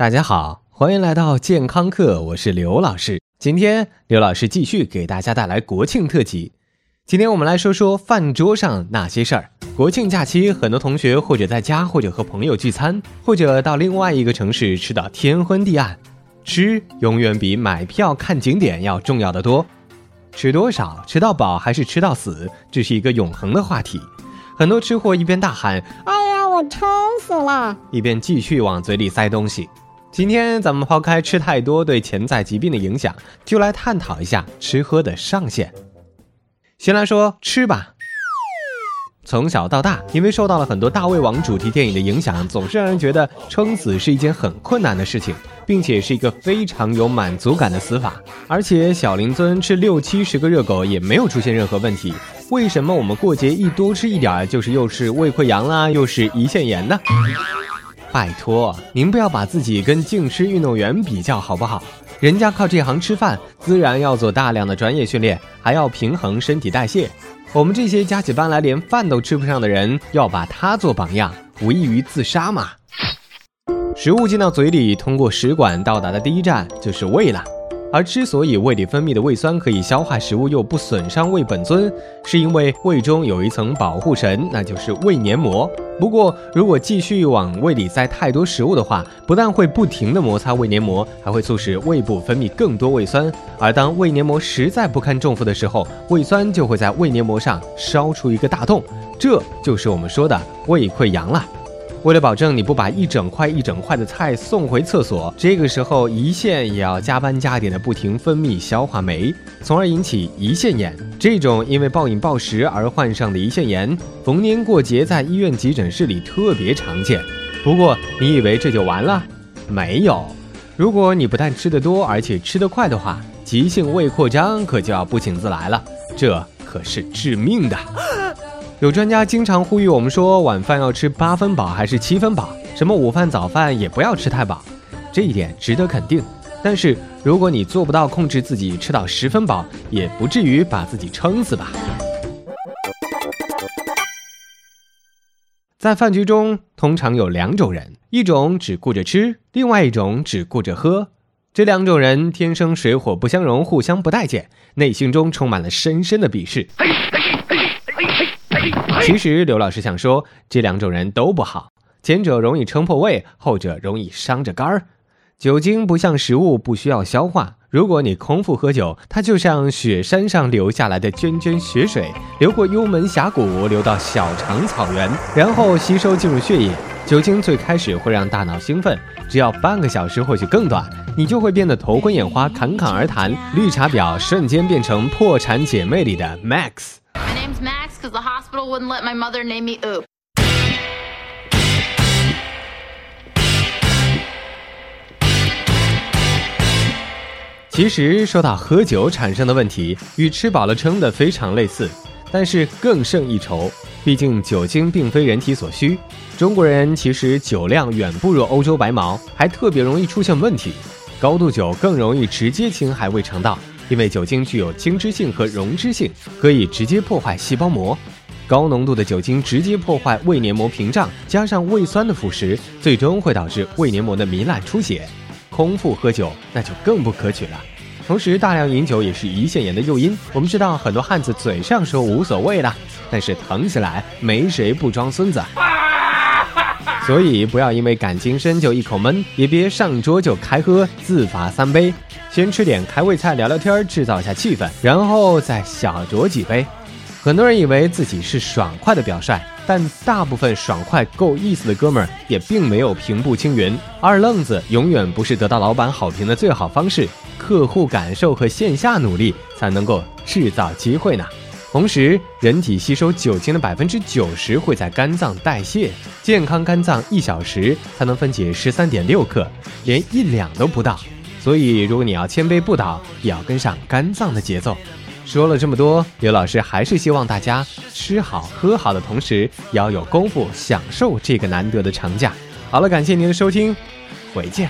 大家好，欢迎来到健康课，我是刘老师。今天刘老师继续给大家带来国庆特辑。今天我们来说说饭桌上那些事儿。国庆假期，很多同学或者在家，或者和朋友聚餐，或者到另外一个城市吃到天昏地暗。吃永远比买票看景点要重要的多。吃多少，吃到饱还是吃到死，这是一个永恒的话题。很多吃货一边大喊“哎呀，我撑死了”，一边继续往嘴里塞东西。今天咱们抛开吃太多对潜在疾病的影响，就来探讨一下吃喝的上限。先来说吃吧。从小到大，因为受到了很多大胃王主题电影的影响，总是让人觉得撑死是一件很困难的事情，并且是一个非常有满足感的死法。而且小林尊吃六七十个热狗也没有出现任何问题，为什么我们过节一多吃一点就是又是胃溃疡啦，又是胰腺炎呢？拜托，您不要把自己跟净吃运动员比较好不好？人家靠这行吃饭，自然要做大量的专业训练，还要平衡身体代谢。我们这些加起班来连饭都吃不上的人，要把他做榜样，无异于自杀嘛？食物进到嘴里，通过食管到达的第一站就是胃了。而之所以胃里分泌的胃酸可以消化食物又不损伤胃本尊，是因为胃中有一层保护神，那就是胃黏膜。不过，如果继续往胃里塞太多食物的话，不但会不停地摩擦胃黏膜，还会促使胃部分泌更多胃酸。而当胃黏膜实在不堪重负的时候，胃酸就会在胃黏膜上烧出一个大洞，这就是我们说的胃溃疡了。为了保证你不把一整块一整块的菜送回厕所，这个时候胰腺也要加班加点的不停分泌消化酶，从而引起胰腺炎。这种因为暴饮暴食而患上的胰腺炎，逢年过节在医院急诊室里特别常见。不过你以为这就完了？没有。如果你不但吃得多，而且吃得快的话，急性胃扩张可就要不请自来了，这可是致命的。有专家经常呼吁我们说，晚饭要吃八分饱还是七分饱？什么午饭早饭也不要吃太饱，这一点值得肯定。但是如果你做不到控制自己吃到十分饱，也不至于把自己撑死吧？在饭局中，通常有两种人：一种只顾着吃，另外一种只顾着喝。这两种人天生水火不相容，互相不待见，内心中充满了深深的鄙视。其实刘老师想说，这两种人都不好，前者容易撑破胃，后者容易伤着肝儿。酒精不像食物，不需要消化。如果你空腹喝酒，它就像雪山上流下来的涓涓雪水，流过幽门峡谷，流到小肠草原，然后吸收进入血液。酒精最开始会让大脑兴奋，只要半个小时或许更短，你就会变得头昏眼花、侃侃而谈，绿茶婊瞬间变成破产姐妹里的 Max。Because the hospital wouldn't let my mother name me Oop. 其实说到喝酒产生的问题，与吃饱了撑的非常类似，但是更胜一筹。毕竟酒精并非人体所需，中国人其实酒量远不如欧洲白毛，还特别容易出现问题。高度酒更容易直接侵害胃肠道。因为酒精具有精脂性和溶脂性，可以直接破坏细胞膜。高浓度的酒精直接破坏胃黏膜屏障，加上胃酸的腐蚀，最终会导致胃黏膜的糜烂出血。空腹喝酒那就更不可取了。同时，大量饮酒也是胰腺炎的诱因。我们知道，很多汉子嘴上说无所谓了，但是疼起来没谁不装孙子。所以，不要因为感情深就一口闷，也别上桌就开喝，自罚三杯。先吃点开胃菜聊聊天，制造一下气氛，然后再小酌几杯。很多人以为自己是爽快的表率，但大部分爽快够意思的哥们儿也并没有平步青云。二愣子永远不是得到老板好评的最好方式，客户感受和线下努力才能够制造机会呢。同时，人体吸收酒精的百分之九十会在肝脏代谢，健康肝脏一小时才能分解十三点六克，连一两都不到。所以，如果你要千杯不倒，也要跟上肝脏的节奏。说了这么多，刘老师还是希望大家吃好喝好的同时，也要有功夫享受这个难得的长假。好了，感谢您的收听，回见。